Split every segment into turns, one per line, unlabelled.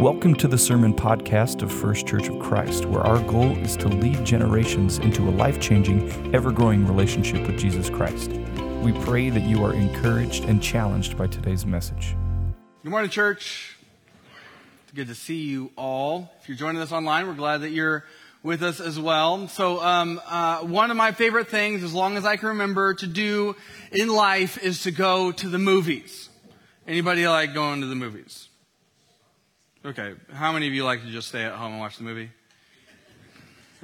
Welcome to the Sermon Podcast of First Church of Christ, where our goal is to lead generations into a life changing, ever growing relationship with Jesus Christ. We pray that you are encouraged and challenged by today's message.
Good morning, church. It's good to see you all. If you're joining us online, we're glad that you're with us as well. So, um, uh, one of my favorite things, as long as I can remember, to do in life is to go to the movies. Anybody like going to the movies? Okay. How many of you like to just stay at home and watch the movie?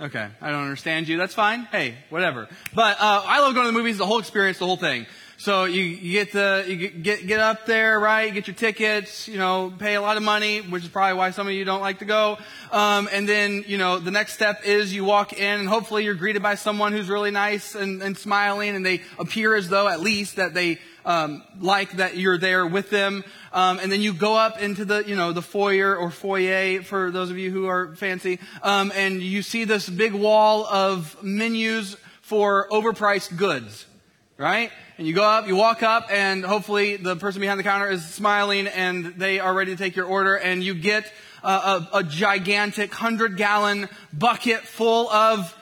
Okay. I don't understand you. That's fine. Hey, whatever. But, uh, I love going to the movies, the whole experience, the whole thing. So you, you get the, you get, get up there, right? You get your tickets, you know, pay a lot of money, which is probably why some of you don't like to go. Um, and then, you know, the next step is you walk in and hopefully you're greeted by someone who's really nice and, and smiling and they appear as though at least that they, um, like that you're there with them. Um, and then you go up into the, you know, the foyer or foyer for those of you who are fancy. Um, and you see this big wall of menus for overpriced goods, right? And you go up, you walk up, and hopefully the person behind the counter is smiling and they are ready to take your order and you get a, a, a gigantic hundred gallon bucket full of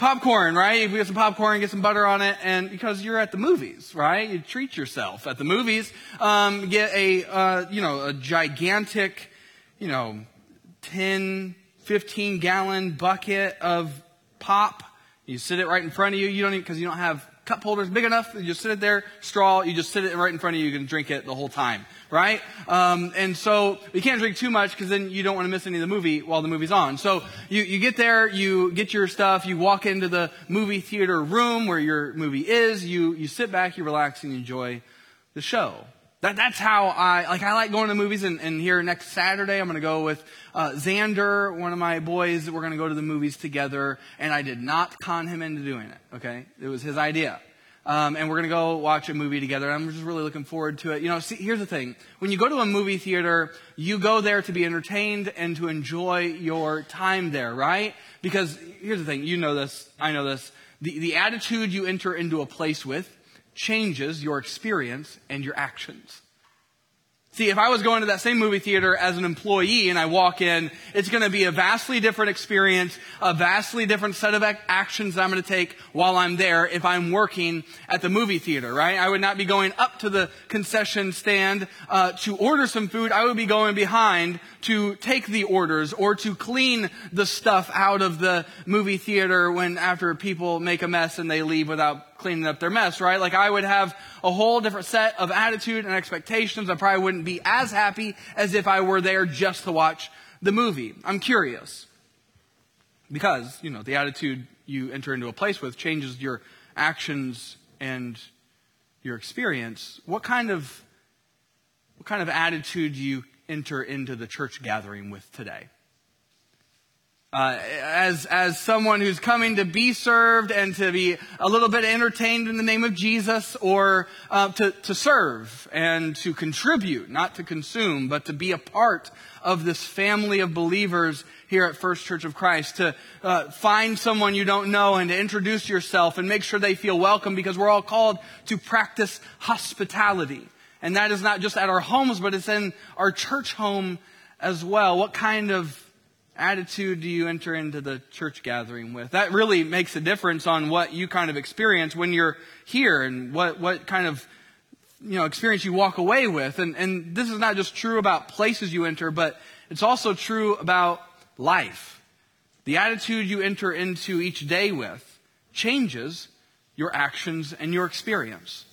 popcorn, right? You get some popcorn, get some butter on it, and because you're at the movies, right? You treat yourself at the movies. Um, get a, uh, you know, a gigantic, you know, 10, 15 gallon bucket of pop. You sit it right in front of you. You don't even, because you don't have cup holders big enough. You just sit it there, straw. You just sit it right in front of you. You can drink it the whole time, right? Um, and so you can't drink too much because then you don't want to miss any of the movie while the movie's on. So you, you get there, you get your stuff, you walk into the movie theater room where your movie is. You you sit back, you relax, and you enjoy the show. That, that's how I, like, I like going to movies and, and here next Saturday I'm to go with, uh, Xander, one of my boys. We're to go to the movies together and I did not con him into doing it. Okay. It was his idea. Um, and we're going to go watch a movie together. I'm just really looking forward to it. You know, see, here's the thing. When you go to a movie theater, you go there to be entertained and to enjoy your time there, right? Because here's the thing. You know this. I know this. The, the attitude you enter into a place with changes your experience and your actions. See, if I was going to that same movie theater as an employee and I walk in, it's going to be a vastly different experience, a vastly different set of actions that I'm going to take while I'm there if I'm working at the movie theater, right? I would not be going up to the concession stand uh, to order some food. I would be going behind to take the orders or to clean the stuff out of the movie theater when after people make a mess and they leave without cleaning up their mess, right? Like I would have a whole different set of attitude and expectations. I probably wouldn't be as happy as if I were there just to watch the movie. I'm curious. Because, you know, the attitude you enter into a place with changes your actions and your experience. What kind of what kind of attitude do you enter into the church gathering with today? Uh, as as someone who's coming to be served and to be a little bit entertained in the name of Jesus, or uh, to to serve and to contribute, not to consume, but to be a part of this family of believers here at First Church of Christ. To uh, find someone you don't know and to introduce yourself and make sure they feel welcome, because we're all called to practice hospitality, and that is not just at our homes, but it's in our church home as well. What kind of attitude do you enter into the church gathering with? That really makes a difference on what you kind of experience when you're here and what, what kind of you know, experience you walk away with. And, and this is not just true about places you enter, but it's also true about life. The attitude you enter into each day with changes your actions and your experience.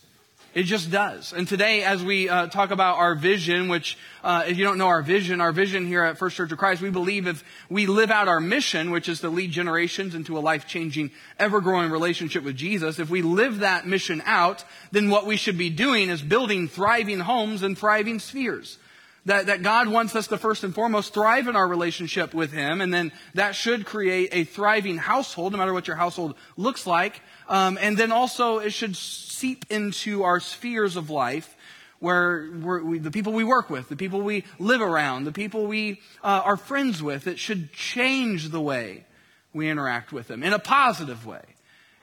It just does. And today, as we uh, talk about our vision, which, uh, if you don't know our vision, our vision here at First Church of Christ, we believe if we live out our mission, which is to lead generations into a life-changing, ever-growing relationship with Jesus, if we live that mission out, then what we should be doing is building thriving homes and thriving spheres. That, that God wants us to first and foremost thrive in our relationship with Him, and then that should create a thriving household, no matter what your household looks like. Um, and then also it should seep into our spheres of life where we, the people we work with, the people we live around, the people we uh, are friends with, it should change the way we interact with them in a positive way.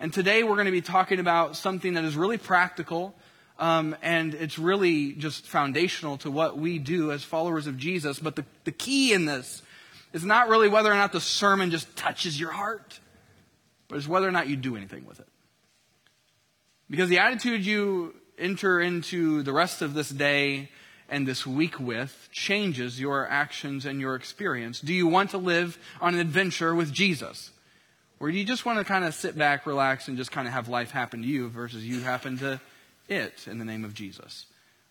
And today we're going to be talking about something that is really practical, Um, and it's really just foundational to what we do as followers of Jesus. But the, the key in this is not really whether or not the sermon just touches your heart, but it's whether or not you do anything with it. Because the attitude you enter into the rest of this day and this week with changes your actions and your experience. Do you want to live on an adventure with Jesus? Or do you just want to kind of sit back, relax, and just kind of have life happen to you versus you happen to it in the name of Jesus?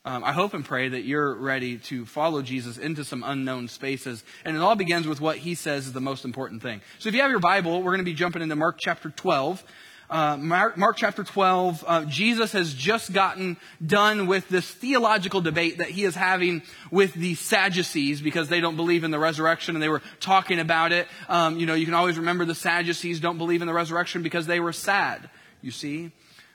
Um, I hope and pray that you're ready to follow Jesus into some unknown spaces. And it all begins with what he says is the most important thing. So if you have your Bible, we're going to be jumping into Mark chapter 12 uh, Mark, Mark, chapter 12, uh, Jesus has just gotten done with this theological debate that he is having with the Sadducees because they don't believe in the resurrection and they were talking about it. Um, you know, you can always remember the Sadducees don't believe in the resurrection because they were sad, you see.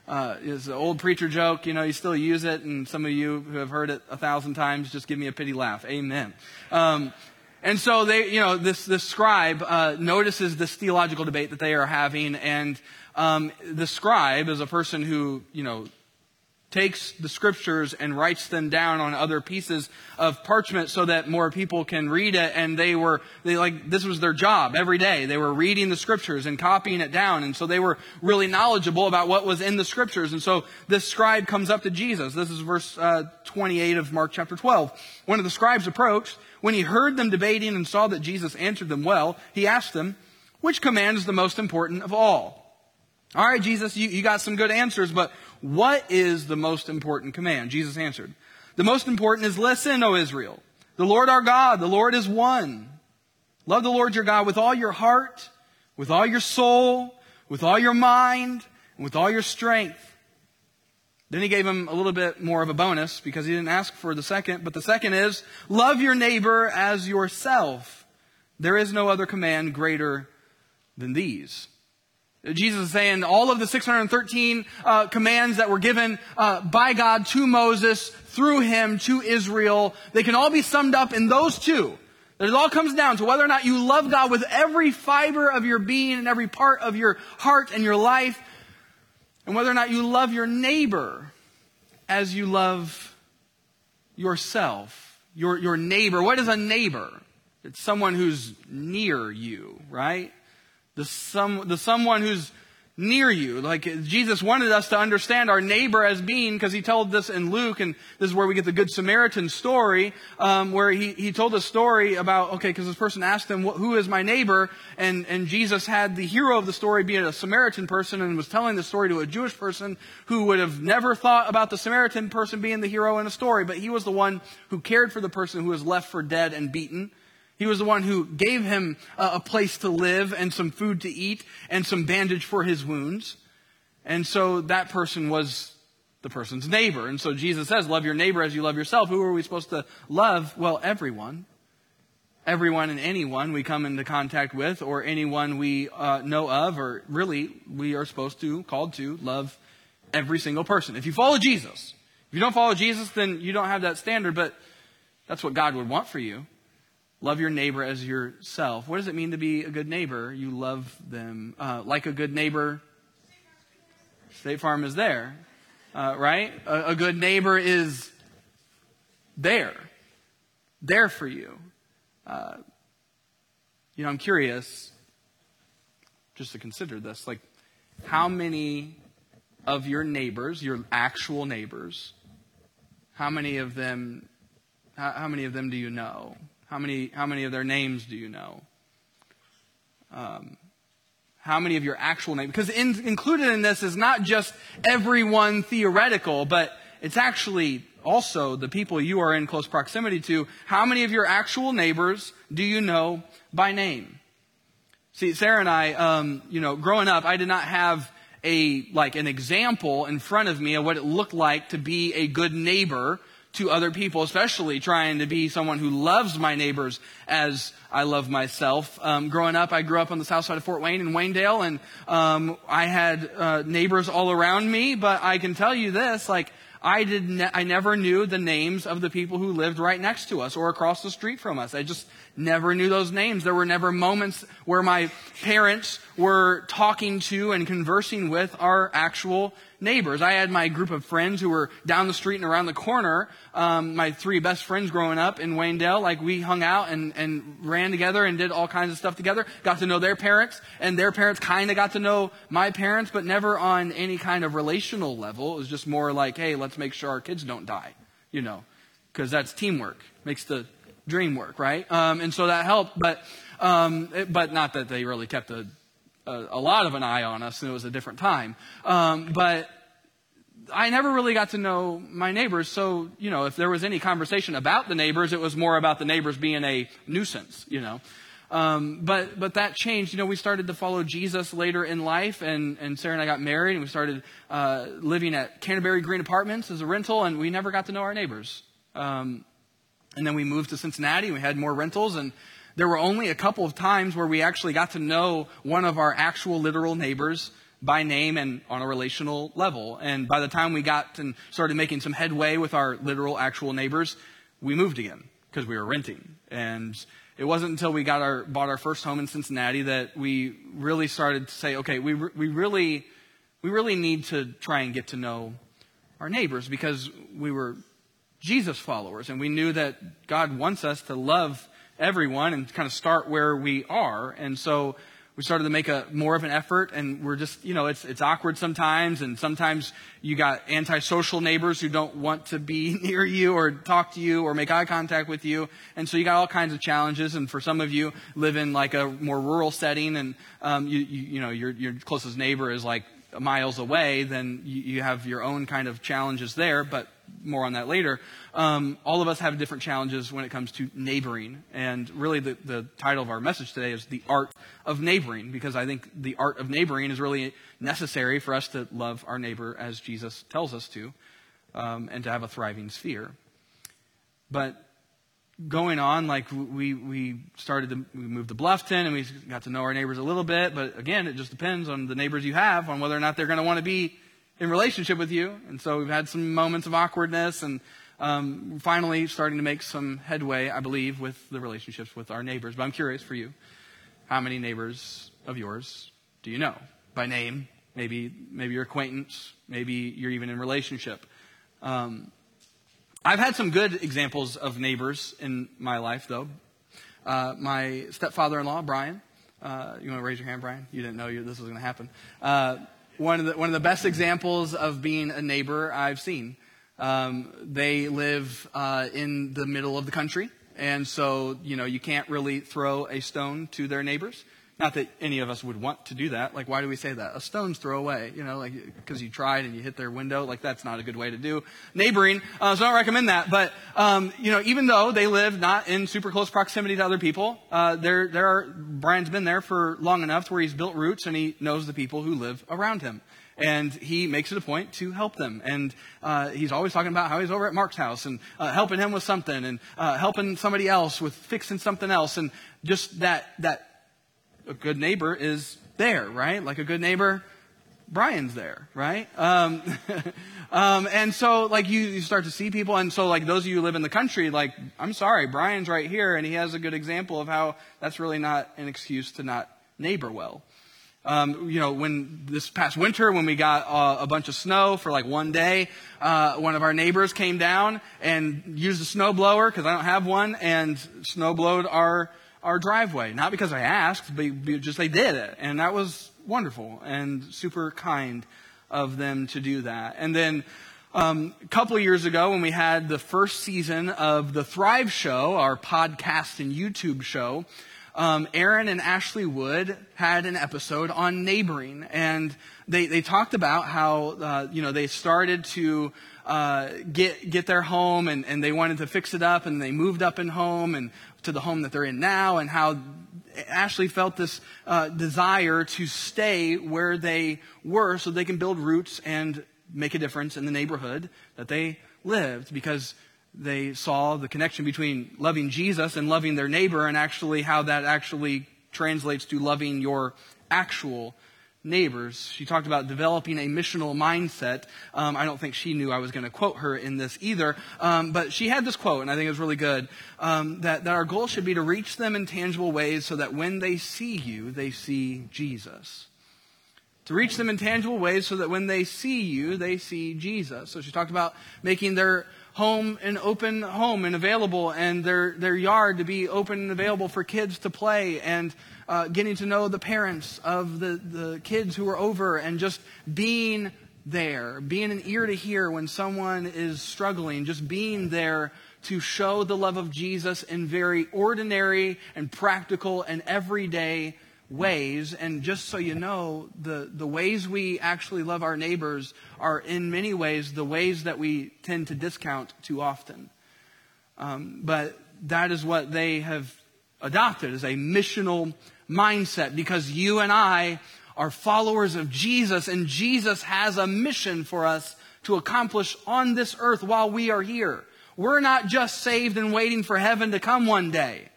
Uh, an old preacher joke. You know, you still use it, and some of you who have heard it a thousand times, just give me a pity laugh. Amen. Um, and so they, you know, this this scribe uh, notices this theological debate that they are having, and um, the scribe is a person who, you know, takes the scriptures and writes them down on other pieces of parchment so that more people can read it. And they were they like this was their job every day. They were reading the scriptures and copying it down. And so they were really knowledgeable about what was in the scriptures. And so this scribe comes up to jesus. This is verse uh, 28 of mark chapter 12 one of the scribes approached. When he heard them debating and saw that jesus answered them well he asked them which command is the most important of all all right, Jesus, you, you got some good answers, but what is the most important command? Jesus answered, The most important is listen, O Israel. The Lord our God, the Lord is one. Love the Lord your God with all your heart, with all your soul, with all your mind, and with all your strength. Then he gave him a little bit more of a bonus because he didn't ask for the second, but the second is love your neighbor as yourself. There is no other command greater than these. Jesus is saying all of the 613 uh, commands that were given uh, by God to Moses, through him to Israel, they can all be summed up in those two. It all comes down to whether or not you love God with every fiber of your being and every part of your heart and your life, and whether or not you love your neighbor as you love yourself. Your, your neighbor. What is a neighbor? It's someone who's near you, right? The, some, the someone who's near you. Like Jesus wanted us to understand our neighbor as being, because he told this in Luke, and this is where we get the Good Samaritan story, um, where he, he told a story about, okay, because this person asked him, who is my neighbor? And, and Jesus had the hero of the story being a Samaritan person and was telling the story to a Jewish person who would have never thought about the Samaritan person being the hero in a story, but he was the one who cared for the person who was left for dead and beaten. He was the one who gave him a place to live and some food to eat and some bandage for his wounds. And so that person was the person's neighbor. And so Jesus says, love your neighbor as you love yourself. Who are we supposed to love? Well, everyone. Everyone and anyone we come into contact with or anyone we uh, know of or really we are supposed to, called to, love every single person. If you follow Jesus, if you don't follow Jesus, then you don't have that standard, but that's what God would want for you. Love your neighbor as yourself. What does it mean to be a good neighbor? You love them uh, like a good neighbor. State Farm is there, uh, right? A, a good neighbor is there, there for you. Uh, you know, I'm curious just to consider this. Like, how many of your neighbors, your actual neighbors, how many of them, how, how many of them do you know? How many, how many of their names do you know? Um, how many of your actual names? Because in, included in this is not just everyone theoretical, but it's actually also the people you are in close proximity to. How many of your actual neighbors do you know by name? See, Sarah and I, um, you know, growing up, I did not have a like an example in front of me of what it looked like to be a good neighbor to other people, especially trying to be someone who loves my neighbors as I love myself. Um, growing up, I grew up on the south side of Fort Wayne in Waynedale, and um, I had uh, neighbors all around me. But I can tell you this: like I did, ne- I never knew the names of the people who lived right next to us or across the street from us. I just never knew those names. There were never moments where my parents were talking to and conversing with our actual neighbors. I had my group of friends who were down the street and around the corner. Um, my three best friends growing up in Waynedale, like we hung out and, and ran together and did all kinds of stuff together. Got to know their parents, and their parents kind of got to know my parents, but never on any kind of relational level. It was just more like, hey, let's make sure our kids don't die, you know, because that's teamwork, makes the dream work, right? Um, and so that helped, but um, it, but not that they really kept a a, a, lot of an eye on us, and it was a different time. Um, but I never really got to know my neighbors, so, you know, if there was any conversation about the neighbors, it was more about the neighbors being a nuisance, you know. Um, but but that changed. You know, we started to follow Jesus later in life, and, and Sarah and I got married, and we started uh, living at Canterbury Green Apartments as a rental, and we never got to know our neighbors. Um, and then we moved to Cincinnati, and we had more rentals, and there were only a couple of times where we actually got to know one of our actual literal neighbors by name and on a relational level. And by the time we got and started making some headway with our literal actual neighbors, we moved again because we were renting. And it wasn't until we got our bought our first home in Cincinnati that we really started to say, okay, we we really we really need to try and get to know our neighbors because we were Jesus followers and we knew that God wants us to love everyone and kind of start where we are. And so we started to make a more of an effort and we're just, you know, it's, it's awkward sometimes and sometimes you got antisocial neighbors who don't want to be near you or talk to you or make eye contact with you. And so you got all kinds of challenges and for some of you live in like a more rural setting and, um, you, you, you know, your, your closest neighbor is like miles away, then you, you have your own kind of challenges there, but more on that later. Um, all of us have different challenges when it comes to neighboring. And really, the, the title of our message today is The Art of Neighboring, because I think the art of neighboring is really necessary for us to love our neighbor as Jesus tells us to, um, and to have a thriving sphere. But going on, like we, we started to we to Bluffton and we got to know our neighbors a little bit. But again, it just depends on the neighbors you have, on whether or not they're going to want to be in relationship with you. And so we've had some moments of awkwardness and um, finally starting to make some headway, I believe, with the relationships with our neighbors. But I'm curious for you, how many neighbors of yours do you know by name? Maybe, maybe your acquaintance. Maybe you're even in relationship. Um, I've had some good examples of neighbors in my life, though. Uh, my stepfather-in-law, Brian. Uh, you want to raise your hand, Brian? You didn't know you, this was going to happen. Uh, one of the one of the best examples of being a neighbor I've seen. Um, they live uh, in the middle of the country, and so you know you can't really throw a stone to their neighbors. Not that any of us would want to do that. Like, why do we say that? A stone's throw away, you know, like because you tried and you hit their window. Like, that's not a good way to do neighboring. Uh, so I don't recommend that. But um, you know, even though they live not in super close proximity to other people, uh, there there are Brian's been there for long enough to where he's built roots and he knows the people who live around him and he makes it a point to help them. And uh, he's always talking about how he's over at Mark's house and uh, helping him with something, and uh, helping somebody else with fixing something else, and just that that a good neighbor is there, right? Like a good neighbor, Brian's there, right? Um, um, and so like you, you start to see people, and so like those of you who live in the country, like I'm sorry, Brian's right here, and he has a good example of how that's really not an excuse to not neighbor well. Um, you know, when this past winter, when we got uh, a bunch of snow for like one day, uh, one of our neighbors came down and used a snow blower because I don't have one, and snow blowed our our driveway. Not because I asked, but just they did it, and that was wonderful and super kind of them to do that. And then um, a couple years ago, when we had the first season of the Thrive Show, our podcast and YouTube show, um, Aaron and Ashley Wood had an episode on neighboring, and they, they talked about how uh, you know they started to uh, get get their home and, and they wanted to fix it up, and they moved up in home and to the home that they're in now, and how Ashley felt this uh, desire to stay where they were so they can build roots and make a difference in the neighborhood that they lived because they saw the connection between loving Jesus and loving their neighbor and actually how that actually translates to loving your actual neighbors. She talked about developing a missional mindset. Um, I don't think she knew I was going to quote her in this either, um, but she had this quote, and I think it was really good um, that, that our goal should be to reach them in tangible ways so that when they see you, they see Jesus to reach them in tangible ways so that when they see you, they see Jesus. So she talked about making their home an open home and available and their, their yard to be open and available for kids to play and uh, getting to know the parents of the, the kids who are over and just being there, being an ear to hear when someone is struggling, just being there to show the love of Jesus in very ordinary and practical and everyday ways. And just so you know, the, the ways we actually love our neighbors are in many ways the ways that we tend to discount too often. Um, but that is what they have adopted as a missional mindset because you and I are followers of Jesus and Jesus has a mission for us to accomplish on this earth while we are here. We're not just saved and waiting for heaven to come one day.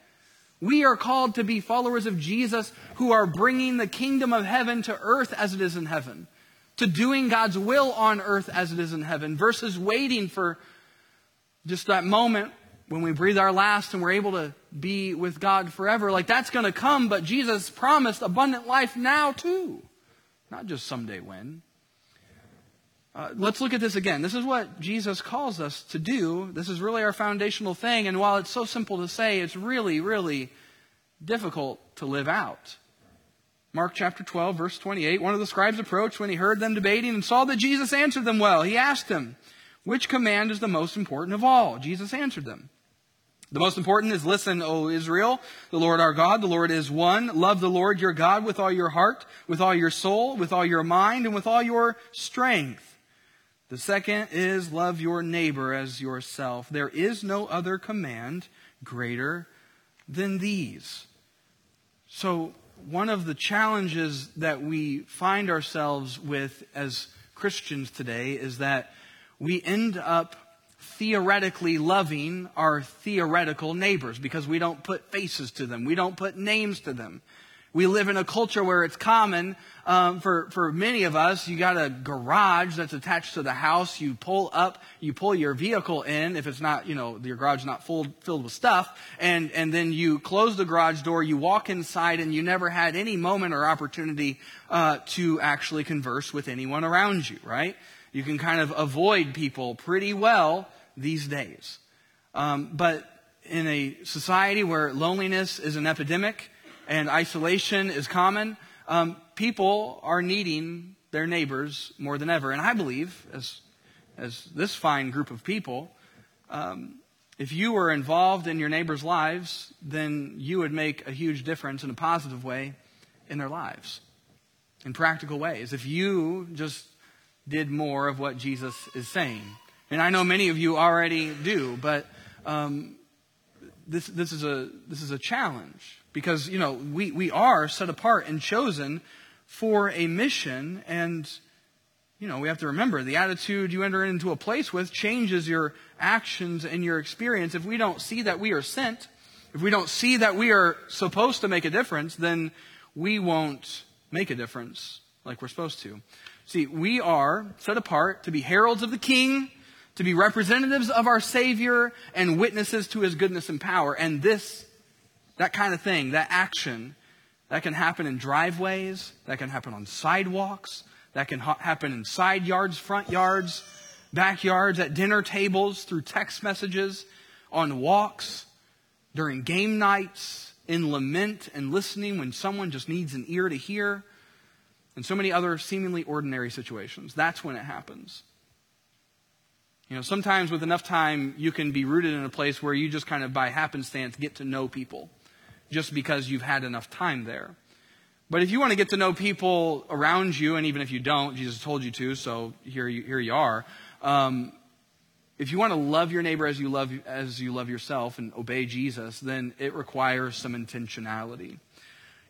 We are called to be followers of Jesus who are bringing the kingdom of heaven to earth as it is in heaven, to doing God's will on earth as it is in heaven, versus waiting for just that moment when we breathe our last and we're able to be with God forever. Like that's going to come, but Jesus promised abundant life now too, not just someday when. Uh, let's look at this again. This is what Jesus calls us to do. This is really our foundational thing. And while it's so simple to say, it's really, really difficult to live out. Mark chapter 12, verse 28. One of the scribes approached when he heard them debating and saw that Jesus answered them well. He asked him, Which command is the most important of all? Jesus answered them. The most important is listen, O Israel, the Lord our God, the Lord is one. Love the Lord your God with all your heart, with all your soul, with all your mind, and with all your strength. The second is love your neighbor as yourself. There is no other command greater than these. So, one of the challenges that we find ourselves with as Christians today is that we end up theoretically loving our theoretical neighbors because we don't put faces to them, we don't put names to them. We live in a culture where it's common um, for for many of us. You got a garage that's attached to the house. You pull up, you pull your vehicle in if it's not, you know, your garage not full filled with stuff, and and then you close the garage door. You walk inside, and you never had any moment or opportunity uh, to actually converse with anyone around you. Right? You can kind of avoid people pretty well these days. Um, but in a society where loneliness is an epidemic and isolation is common, um, people are needing their neighbors more than ever. And I believe, as, as this fine group of people, um, if you were involved in your neighbors' lives, then you would make a huge difference in a positive way in their lives, in practical ways. If you just did more of what Jesus is saying. And I know many of you already do, but um, this, this, is a, this is a challenge because, you know, we, we are set apart and chosen for a mission. And, you know, we have to remember the attitude you enter into a place with changes your actions and your experience. If we don't see that we are sent, if we don't see that we are supposed to make a difference, then we won't make a difference like we're supposed to. See, we are set apart to be heralds of the King, to be representatives of our Savior, and witnesses to His goodness and power. And this that kind of thing, that action, that can happen in driveways, that can happen on sidewalks, that can ha- happen in side yards, front yards, backyards, at dinner tables, through text messages, on walks, during game nights, in lament and listening when someone just needs an ear to hear, and so many other seemingly ordinary situations. That's when it happens. You know, sometimes with enough time, you can be rooted in a place where you just kind of by happenstance get to know people just because you've had enough time there. But if you want to get to know people around you, and even if you don't, Jesus told you to, so here you, here you are. Um, if you want to love your neighbor as you love as you love yourself and obey Jesus, then it requires some intentionality.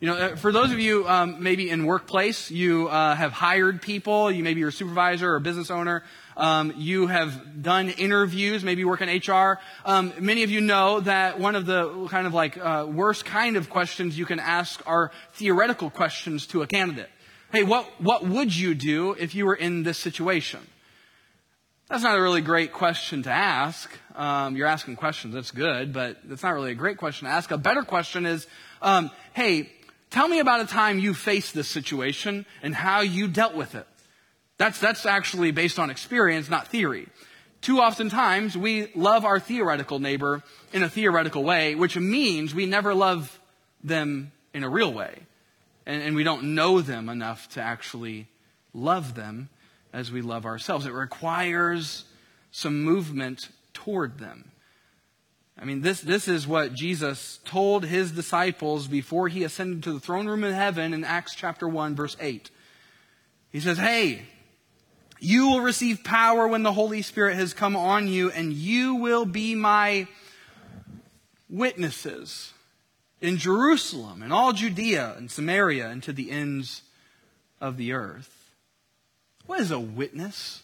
You know, uh, for those of you um, maybe in workplace, you uh, have hired people. You maybe you're a supervisor or a business owner. Um, you have done interviews, maybe you work in HR. Um, many of you know that one of the kind of like uh, worst kind of questions you can ask are theoretical questions to a candidate. Hey, what what would you do if you were in this situation? That's not a really great question to ask. Um, you're asking questions, that's good, but that's not really a great question to ask. A better question is, um, hey, Tell me about a time you faced this situation and how you dealt with it. That's, that's actually based on experience, not theory. Too often times we love our theoretical neighbor in a theoretical way, which means we never love them in a real way. And, and we don't know them enough to actually love them as we love ourselves. It requires some movement toward them. I mean, this, this is what Jesus told his disciples before he ascended to the throne room in heaven in Acts chapter 1, verse 8. He says, Hey, you will receive power when the Holy Spirit has come on you, and you will be my witnesses in Jerusalem and all Judea and Samaria and to the ends of the earth. What is a witness?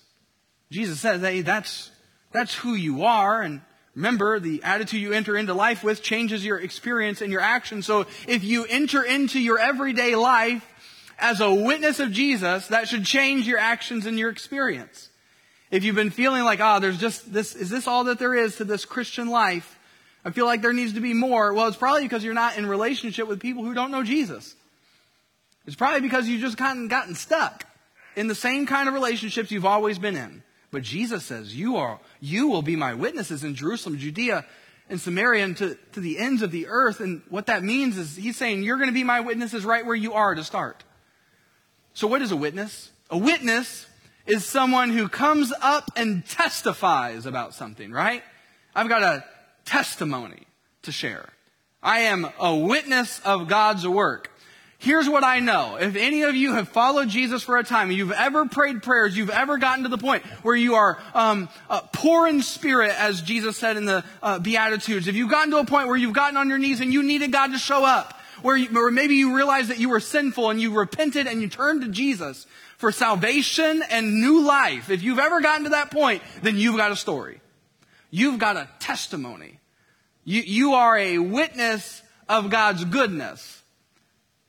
Jesus says, hey, that's, that's who you are. And remember, the attitude you enter into life with changes your experience and your action. So if you enter into your everyday life as a witness of Jesus, that should change your actions and your experience. If you've been feeling like, ah, oh, there's just this, is this all that there is to this Christian life? I feel like there needs to be more. Well, it's probably because you're not in relationship with people who don't know Jesus. It's probably because you've just gotten, gotten stuck in the same kind of relationships you've always been in. But Jesus says, you are, you will be my witnesses in Jerusalem, Judea, and Samaria, and to, to the ends of the earth. And what that means is he's saying, you're going to be my witnesses right where you are to start. So, what is a witness? A witness is someone who comes up and testifies about something, right? I've got a testimony to share. I am a witness of God's work. Here's what I know. If any of you have followed Jesus for a time, you've ever prayed prayers, you've ever gotten to the point where you are um, uh, poor in spirit, as Jesus said in the uh, Beatitudes, if you've gotten to a point where you've gotten on your knees and you needed God to show up, where, you, maybe you realized that you were sinful and you repented and you turned to Jesus for salvation and new life. If you've ever gotten to that point, then you've got a story. You've got a testimony. You, you are a witness of God's goodness.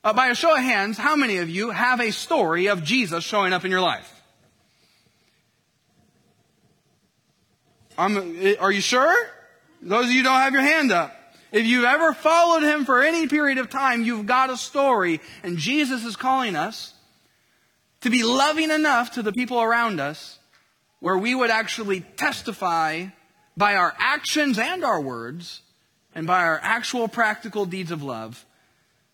Uh, by a show of hands, how many of you have a story of Jesus showing up in your life? I'm, are you sure? Those of you don't have your hand up. If you've ever followed him for any period of time, you've got a story. And Jesus is calling us to be loving enough to the people around us where we would actually testify by our actions and our words and by our actual practical deeds of love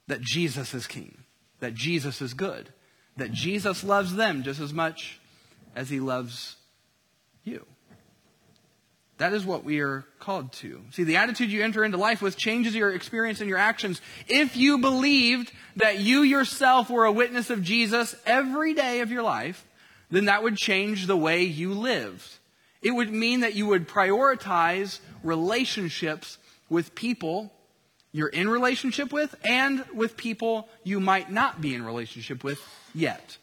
that Jesus is king, that Jesus is good, that Jesus loves them just as much as he loves you. That is what we are called to. See, the attitude you enter into life with changes your experience and your actions. If you believed that you yourself were a witness of Jesus every day of your life, then that would change the way you lived. It would mean that you would prioritize relationships with people you're in relationship with and with people you might not be in relationship with yet.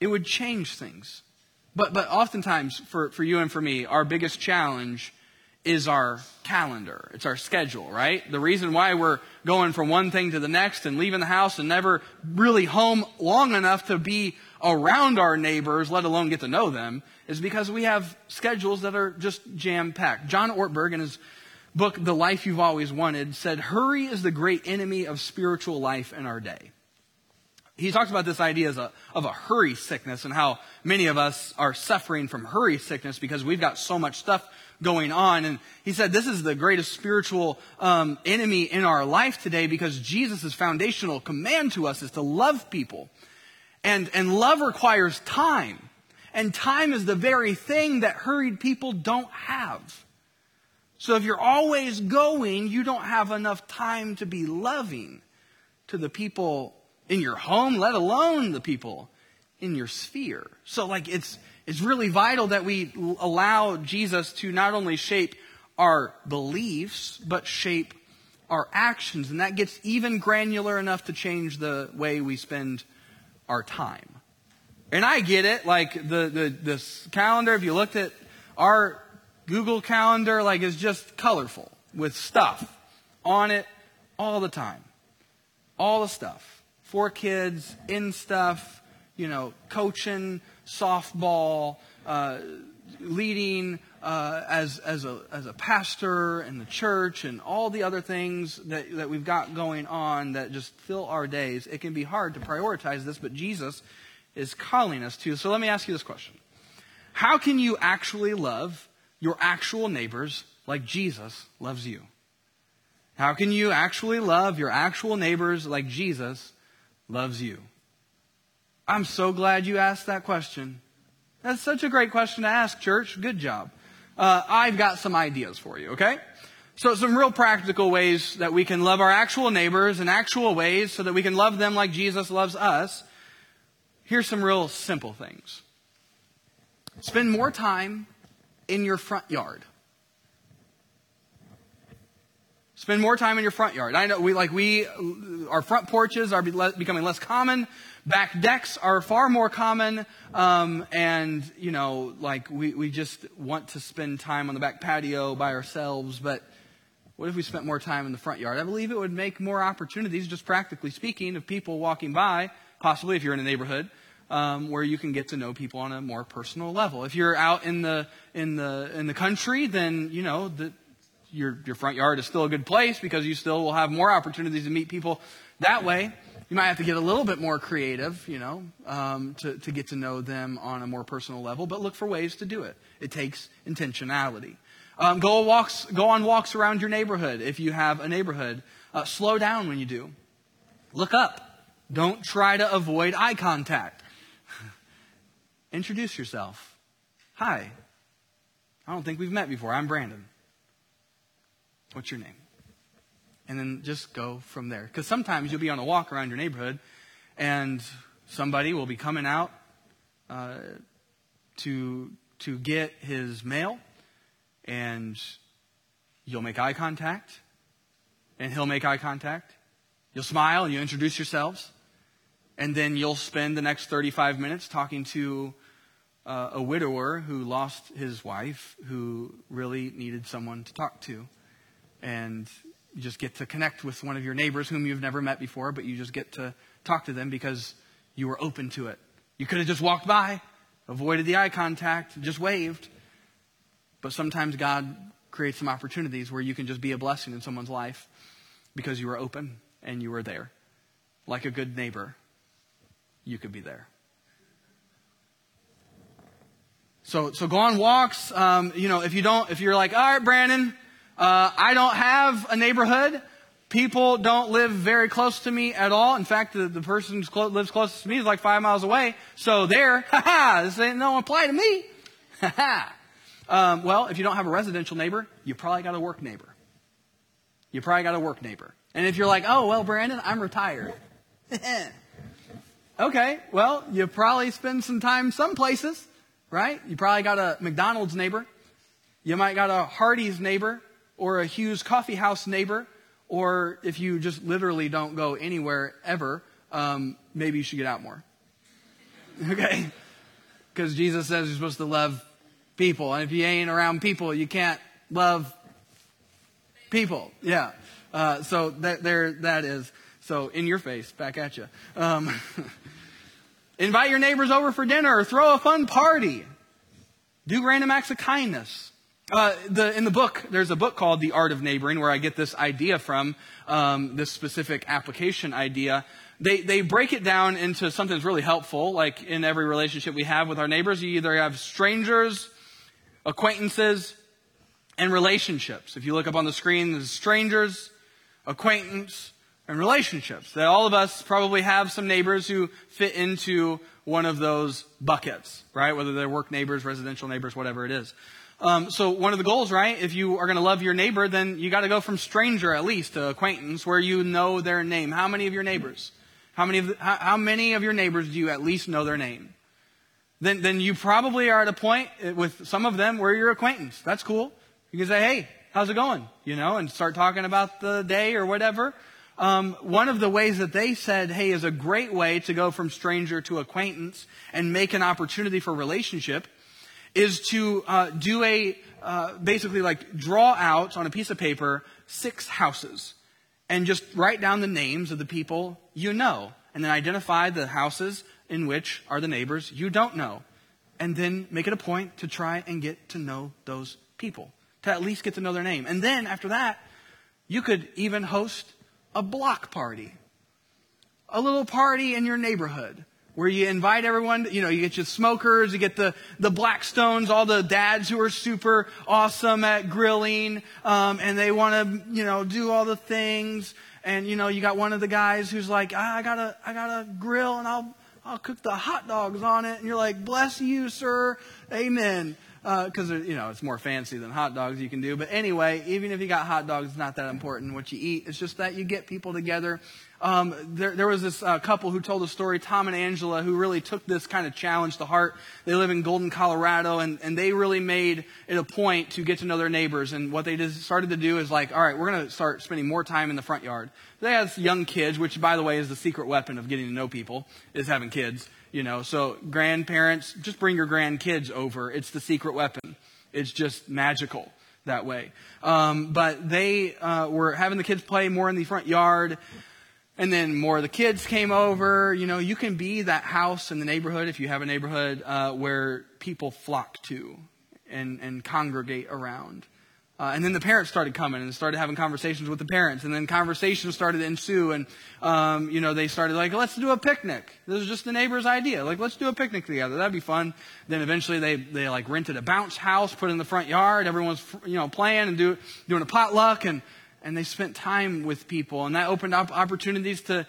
It would change things. But, but oftentimes, for, for you and for me, our biggest challenge is our calendar. It's our schedule, right? The reason why we're going from one thing to the next and leaving the house and never really home long enough to be around our neighbors, let alone get to know them, is because we have schedules that are just jam packed. John Ortberg, in his book, The Life You've Always Wanted, said, Hurry is the great enemy of spiritual life in our day he talks about this idea a, of a hurry sickness and how many of us are suffering from hurry sickness because we've got so much stuff going on. And he said this is the greatest spiritual um, enemy in our life today because Jesus' foundational command to us is to love people. And, and love requires time. And time is the very thing that hurried people don't have. So if you're always going, you don't have enough time to be loving to the people in your home, let alone the people in your sphere. So like it's, it's really vital that we allow Jesus to not only shape our beliefs, but shape our actions. And that gets even granular enough to change the way we spend our time. And I get it, like the, the this calendar, if you looked at our Google calendar, like is just colorful with stuff on it all the time. All the stuff for kids, in stuff, you know, coaching, softball, uh, leading, uh, as, as, a, as a pastor and the church and all the other things that, that we've got going on that just fill our days, it can be hard to prioritize this, but Jesus is calling us to. So let me ask you this question How can you actually love your actual neighbors like Jesus loves you? How can you actually love your actual neighbors like Jesus loves you? I'm so glad you asked that question. That's such a great question to ask, church. Good job uh, I've got some ideas for you, okay? So some real practical ways that we can love our actual neighbors in actual ways so that we can love them like Jesus loves us. Here's some real simple things. Spend more time in your front yard. Spend more time in your front yard. I know we like we our front porches are becoming less common Back decks are far more common, um, and you know, like we, we just want to spend time on the back patio by ourselves. But what if we spent more time in the front yard? I believe it would make more opportunities, just practically speaking, of people walking by. Possibly, if you're in a neighborhood, um, where you can get to know people on a more personal level. If you're out in the in the in the country, then you know the, your your front yard is still a good place because you still will have more opportunities to meet people that way. You might have to get a little bit more creative, you know, um, to, to get to know them on a more personal level, but look for ways to do it. It takes intentionality. Um, go, walks, go on walks around your neighborhood if you have a neighborhood. Uh, slow down when you do. Look up. Don't try to avoid eye contact. Introduce yourself. Hi. I don't think we've met before. I'm Brandon. What's your name? and then just go from there. Because sometimes you'll be on a walk around your neighborhood, and somebody will be coming out uh, to to get his mail, and you'll make eye contact, and he'll make eye contact. You'll smile and you introduce yourselves, and then you'll spend the next 35 minutes talking to uh, a widower who lost his wife, who really needed someone to talk to, and you just get to connect with one of your neighbors whom you've never met before, but you just get to talk to them because you were open to it. You could have just walked by, avoided the eye contact, just waved. But sometimes God creates some opportunities where you can just be a blessing in someone's life because you were open and you were there. Like a good neighbor, you could be there. So, so go on walks. Um, you know, if you don't, if you're like, all right, Brandon, uh, I don't have a neighborhood. People don't live very close to me at all. In fact, the, the person who lives closest to me is like five miles away. So there, ha ha, this ain't no apply to me. Ha ha. Um, well, if you don't have a residential neighbor, you probably got a work neighbor. You probably got a work neighbor. And if you're like, oh, well, Brandon, I'm retired. okay, well, you probably spend some time some places, right? You probably got a McDonald's neighbor. You might got a Hardee's neighbor or a Hughes Coffee House neighbor, or if you just literally don't go anywhere ever, um, maybe you should get out more. Okay? Because Jesus says you're supposed to love people. And if you ain't around people, you can't love people. Yeah. Uh, so that, there, that is. So in your face, back at you. Um, invite your neighbors over for dinner or throw a fun party. Do random acts of kindness. Uh, the, in the book, there's a book called The Art of Neighboring where I get this idea from, um, this specific application idea. They, they break it down into something that's really helpful, like in every relationship we have with our neighbors. You either have strangers, acquaintances, and relationships. If you look up on the screen, there's strangers, acquaintance, and relationships. That all of us probably have some neighbors who fit into one of those buckets, right? Whether they're work neighbors, residential neighbors, whatever it is. Um, so one of the goals, right? If you are going to love your neighbor, then you got to go from stranger at least to acquaintance, where you know their name. How many of your neighbors? How many of the, how, how many of your neighbors do you at least know their name? Then then you probably are at a point with some of them where you're acquaintance. That's cool. You can say, hey, how's it going? You know, and start talking about the day or whatever. Um, one of the ways that they said, hey, is a great way to go from stranger to acquaintance and make an opportunity for relationship is to uh, do a uh, basically like draw out on a piece of paper six houses and just write down the names of the people you know and then identify the houses in which are the neighbors you don't know and then make it a point to try and get to know those people, to at least get to know their name. And then after that, you could even host a block party, a little party in your neighborhood where you invite everyone, you know, you get your smokers, you get the, the Blackstones, all the dads who are super awesome at grilling, um, and they want to, you know, do all the things. And, you know, you got one of the guys who's like, ah, I got a, I got a grill and I'll, I'll cook the hot dogs on it. And you're like, bless you, sir. Amen because uh, you know it's more fancy than hot dogs you can do. But anyway, even if you got hot dogs, it's not that important what you eat. It's just that you get people together. Um, there, there, was this uh, couple who told a story, Tom and Angela, who really took this kind of challenge to heart. They live in Golden, Colorado, and, and they really made it a point to get to know their neighbors. And what they just started to do is like, all right, we're going to start spending more time in the front yard. They have young kids, which, by the way, is the secret weapon of getting to know people, is having kids. You know, so grandparents, just bring your grandkids over. It's the secret weapon. It's just magical that way. Um, but they uh, were having the kids play more in the front yard. And then more of the kids came over. You know, you can be that house in the neighborhood if you have a neighborhood uh, where people flock to and, and congregate around. Uh, and then the parents started coming and started having conversations with the parents. And then conversations started to ensue. And, um, you know, they started like, let's do a picnic. This is just the neighbor's idea. Like, let's do a picnic together. That'd be fun. Then eventually they, they like rented a bounce house, put it in the front yard. Everyone's, you know, playing and do, doing a potluck. And, and they spent time with people. And that opened up opportunities to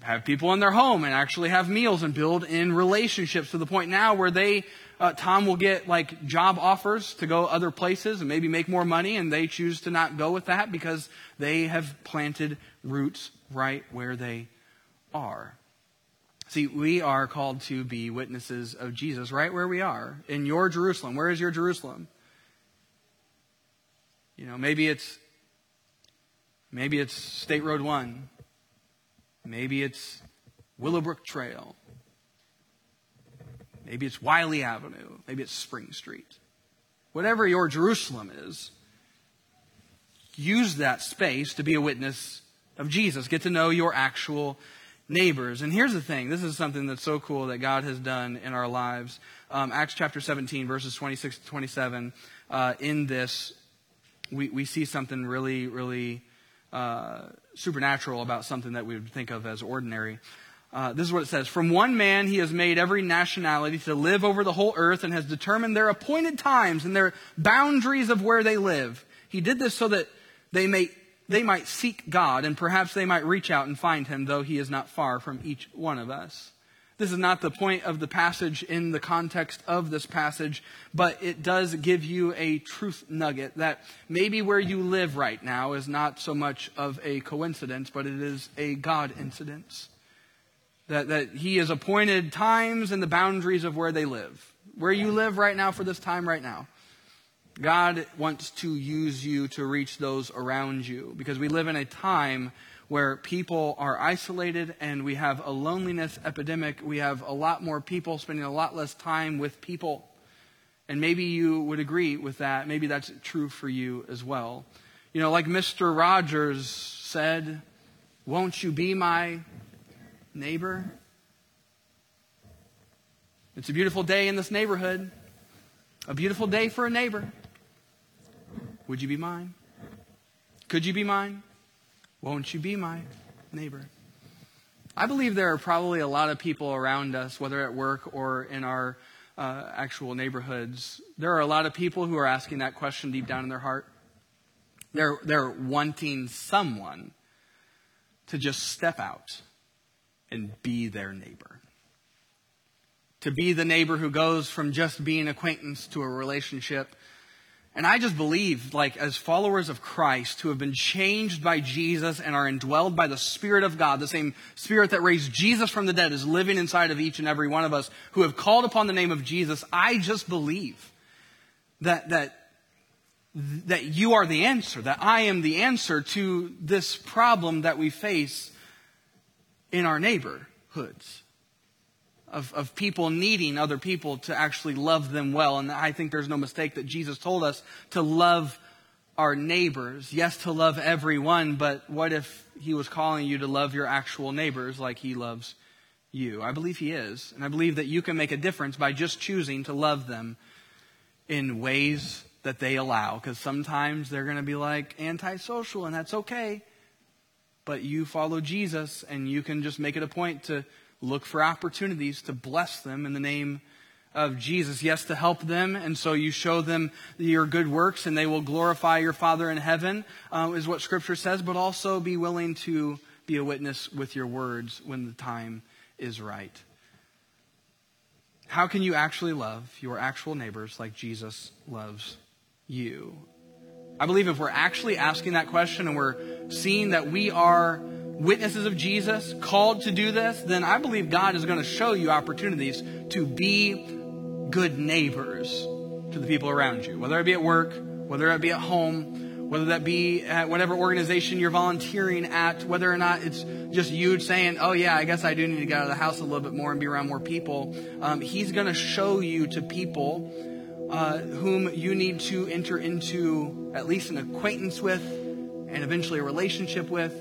have people in their home and actually have meals and build in relationships to the point now where they uh, Tom will get like job offers to go other places and maybe make more money, and they choose to not go with that because they have planted roots right where they are. See, we are called to be witnesses of Jesus right where we are in your Jerusalem. Where is your Jerusalem? You know, maybe it's maybe it's State Road 1. Maybe it's Willowbrook Trail. Maybe it's Wiley Avenue. Maybe it's Spring Street. Whatever your Jerusalem is, use that space to be a witness of Jesus. Get to know your actual neighbors. And here's the thing this is something that's so cool that God has done in our lives. Um, Acts chapter 17, verses 26 to 27. Uh, in this, we, we see something really, really uh, supernatural about something that we would think of as ordinary. Uh, this is what it says From one man he has made every nationality to live over the whole earth and has determined their appointed times and their boundaries of where they live. He did this so that they may they might seek God and perhaps they might reach out and find him, though he is not far from each one of us. This is not the point of the passage in the context of this passage, but it does give you a truth nugget that maybe where you live right now is not so much of a coincidence, but it is a God incidence. That, that he has appointed times and the boundaries of where they live. Where you live right now for this time right now. God wants to use you to reach those around you because we live in a time where people are isolated and we have a loneliness epidemic. We have a lot more people spending a lot less time with people. And maybe you would agree with that. Maybe that's true for you as well. You know, like Mr. Rogers said, Won't you be my neighbor. It's a beautiful day in this neighborhood. A beautiful day for a neighbor. Would you be mine? Could you be mine? Won't you be my neighbor? I believe there are probably a lot of people around us, whether at work or in our uh, actual neighborhoods. There are a lot of people who are asking that question deep down in their heart. They're, they're wanting someone to just step out and be their neighbor. To be the neighbor who goes from just being acquaintance to a relationship. And I just believe, like, as followers of Christ who have been changed by Jesus and are indwelled by the Spirit of God, the same Spirit that raised Jesus from the dead is living inside of each and every one of us who have called upon the name of Jesus. I just believe that, that, that you are the answer, that I am the answer to this problem that we face in our neighborhoods of, of people needing other people to actually love them well. And I think there's no mistake that Jesus told us to love our neighbors. Yes, to love everyone, but what if he was calling you to love your actual neighbors like he loves you. I believe He is. And I believe that you can make a difference by just choosing to love them in ways that they allow. Because sometimes they're going to be like antisocial, and that's okay. But you follow Jesus, and you can just make it a point to look for opportunities to bless them in the name of Jesus. Yes, to help them, and so you show them your good works, and they will glorify your Father in heaven, uh, is what Scripture says, but also be willing to be a witness with your words when the time is right. How can you actually love your actual neighbors like Jesus loves you? I believe if we're actually asking that question and we're seeing that we are witnesses of Jesus, called to do this, then I believe God is going to show you opportunities to be good neighbors to the people around you, whether it be at work, whether it be at home, whether that be at whatever organization you're volunteering at, whether or not it's just you saying, oh, yeah, I guess I do need to get out of the house a little bit more and be around more people. Um, he's going to show you to people uh, whom you need to enter into at least an acquaintance with and eventually a relationship with.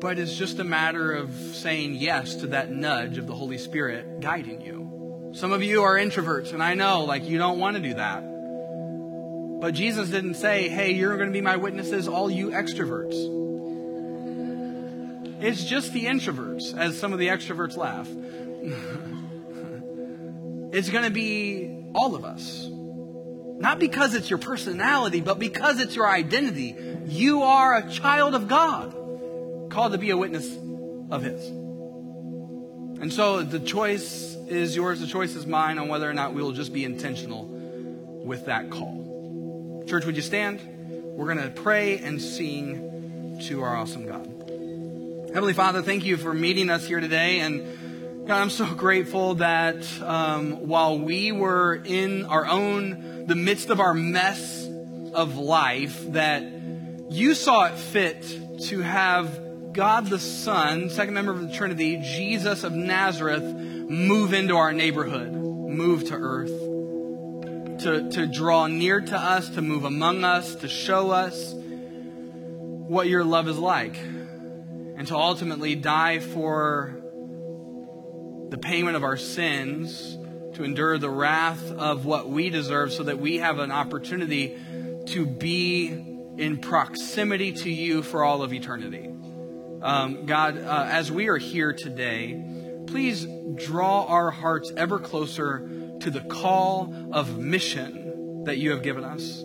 But it's just a matter of saying yes to that nudge of the Holy Spirit guiding you. Some of you are introverts, and I know, like, you don't want to do that. But Jesus didn't say, hey, you're going to be my witnesses, all you extroverts. It's just the introverts, as some of the extroverts laugh. it's going to be all of us. Not because it's your personality, but because it's your identity. You are a child of God, called to be a witness of His. And so the choice is yours, the choice is mine on whether or not we will just be intentional with that call. Church, would you stand? We're going to pray and sing to our awesome God. Heavenly Father, thank you for meeting us here today. And God, I'm so grateful that um, while we were in our own, the midst of our mess of life, that you saw it fit to have God the Son, second member of the Trinity, Jesus of Nazareth, move into our neighborhood, move to earth, to, to draw near to us, to move among us, to show us what your love is like and to ultimately die for the payment of our sins, to endure the wrath of what we deserve, so that we have an opportunity to be in proximity to you for all of eternity. Um, God, uh, as we are here today, please draw our hearts ever closer to the call of mission that you have given us.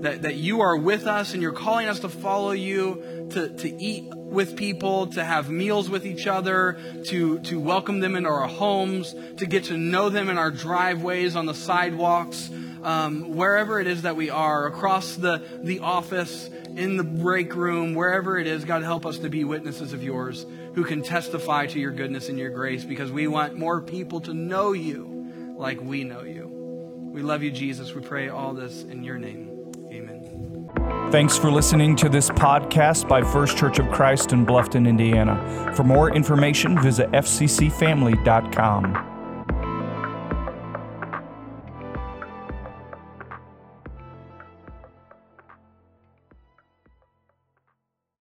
That, that you are with us and you're calling us to follow you, to, to eat with people, to have meals with each other, to, to welcome them into our homes, to get to know them in our driveways, on the sidewalks, um, wherever it is that we are, across the, the office, in the break room, wherever it is, God, help us to be witnesses of yours who can testify to your goodness and your grace because we want more people to know you like we know you. We love you, Jesus. We pray all this in your name.
Thanks for listening to this podcast by First Church of Christ in Bluffton, Indiana. For more information, visit fccfamily.com.